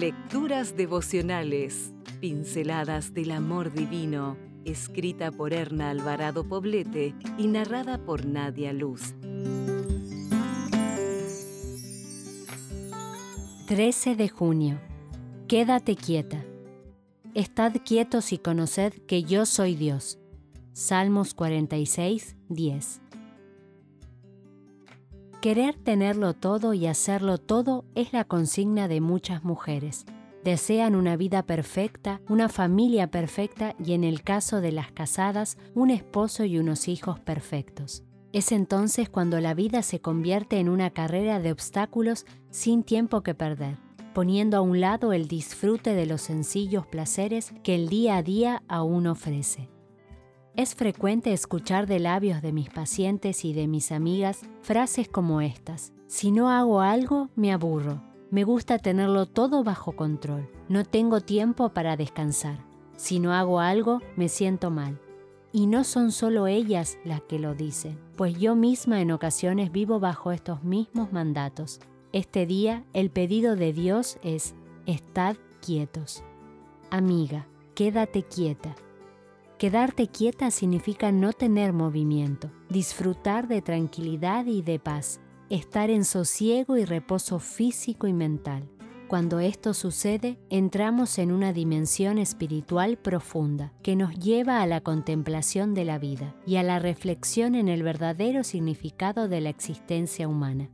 Lecturas devocionales, pinceladas del amor divino, escrita por Erna Alvarado Poblete y narrada por Nadia Luz. 13 de junio. Quédate quieta. Estad quietos y conoced que yo soy Dios. Salmos 46, 10. Querer tenerlo todo y hacerlo todo es la consigna de muchas mujeres. Desean una vida perfecta, una familia perfecta y en el caso de las casadas, un esposo y unos hijos perfectos. Es entonces cuando la vida se convierte en una carrera de obstáculos sin tiempo que perder, poniendo a un lado el disfrute de los sencillos placeres que el día a día aún ofrece. Es frecuente escuchar de labios de mis pacientes y de mis amigas frases como estas. Si no hago algo, me aburro. Me gusta tenerlo todo bajo control. No tengo tiempo para descansar. Si no hago algo, me siento mal. Y no son solo ellas las que lo dicen, pues yo misma en ocasiones vivo bajo estos mismos mandatos. Este día el pedido de Dios es, estad quietos. Amiga, quédate quieta Quedarte quieta significa no tener movimiento, disfrutar de tranquilidad y de paz, estar en sosiego y reposo físico y mental. Cuando esto sucede, entramos en una dimensión espiritual profunda que nos lleva a la contemplación de la vida y a la reflexión en el verdadero significado de la existencia humana.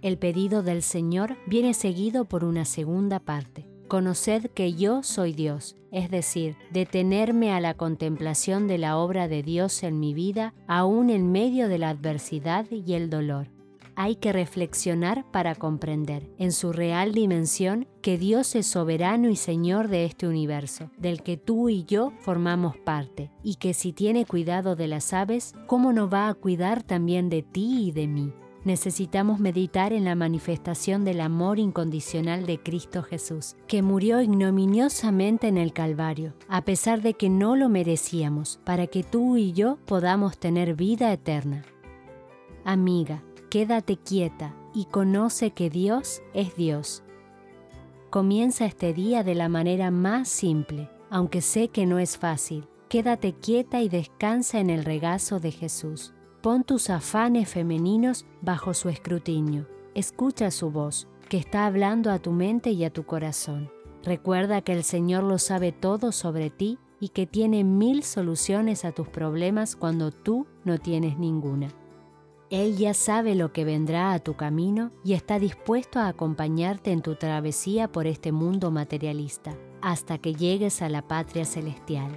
El pedido del Señor viene seguido por una segunda parte, Conoced que yo soy Dios, es decir, detenerme a la contemplación de la obra de Dios en mi vida, aún en medio de la adversidad y el dolor. Hay que reflexionar para comprender, en su real dimensión, que Dios es soberano y Señor de este universo, del que tú y yo formamos parte, y que si tiene cuidado de las aves, ¿cómo no va a cuidar también de ti y de mí? Necesitamos meditar en la manifestación del amor incondicional de Cristo Jesús, que murió ignominiosamente en el Calvario, a pesar de que no lo merecíamos, para que tú y yo podamos tener vida eterna. Amiga, quédate quieta y conoce que Dios es Dios. Comienza este día de la manera más simple, aunque sé que no es fácil. Quédate quieta y descansa en el regazo de Jesús. Pon tus afanes femeninos bajo su escrutinio. Escucha su voz, que está hablando a tu mente y a tu corazón. Recuerda que el Señor lo sabe todo sobre ti y que tiene mil soluciones a tus problemas cuando tú no tienes ninguna. Él ya sabe lo que vendrá a tu camino y está dispuesto a acompañarte en tu travesía por este mundo materialista, hasta que llegues a la patria celestial.